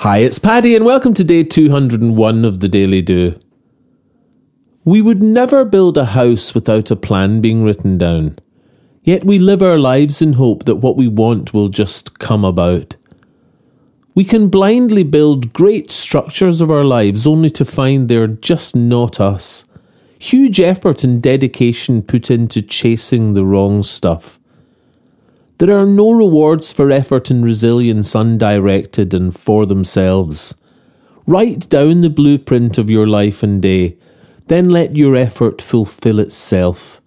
Hi, it's Paddy, and welcome to day 201 of the Daily Do. We would never build a house without a plan being written down. Yet we live our lives in hope that what we want will just come about. We can blindly build great structures of our lives only to find they're just not us. Huge effort and dedication put into chasing the wrong stuff. There are no rewards for effort and resilience undirected and for themselves. Write down the blueprint of your life and day, then let your effort fulfill itself.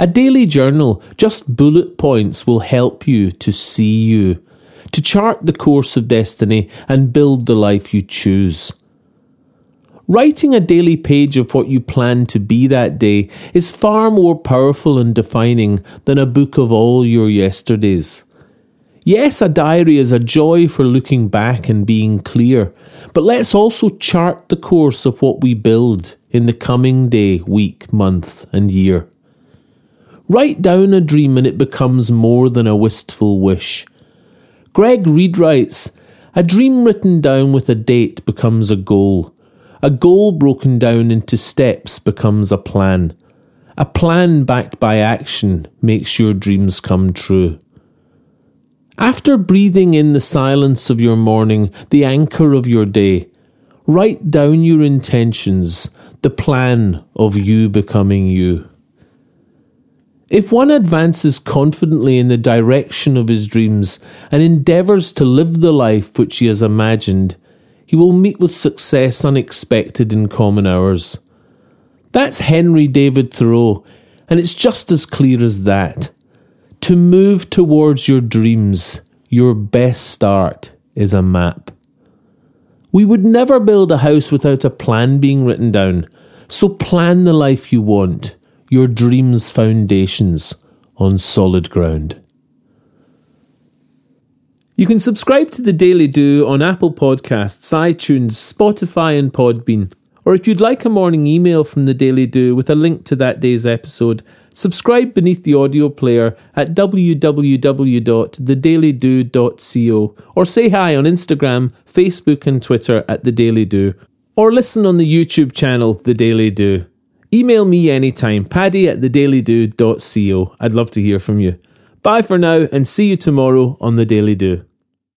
A daily journal, just bullet points, will help you to see you, to chart the course of destiny and build the life you choose. Writing a daily page of what you plan to be that day is far more powerful and defining than a book of all your yesterdays. Yes, a diary is a joy for looking back and being clear, but let's also chart the course of what we build in the coming day, week, month, and year. Write down a dream and it becomes more than a wistful wish. Greg Reid writes, A dream written down with a date becomes a goal. A goal broken down into steps becomes a plan. A plan backed by action makes your dreams come true. After breathing in the silence of your morning, the anchor of your day, write down your intentions, the plan of you becoming you. If one advances confidently in the direction of his dreams and endeavours to live the life which he has imagined, he will meet with success unexpected in common hours. That's Henry David Thoreau, and it's just as clear as that. To move towards your dreams, your best start is a map. We would never build a house without a plan being written down, so plan the life you want, your dreams' foundations on solid ground. You can subscribe to the Daily Do on Apple Podcasts, iTunes, Spotify, and Podbean. Or if you'd like a morning email from the Daily Do with a link to that day's episode, subscribe beneath the audio player at www.thedailydo.co or say hi on Instagram, Facebook, and Twitter at The Daily Do. Or listen on the YouTube channel, The Daily Do. Email me anytime, paddy at thedailydo.co. I'd love to hear from you. Bye for now and see you tomorrow on the Daily Do.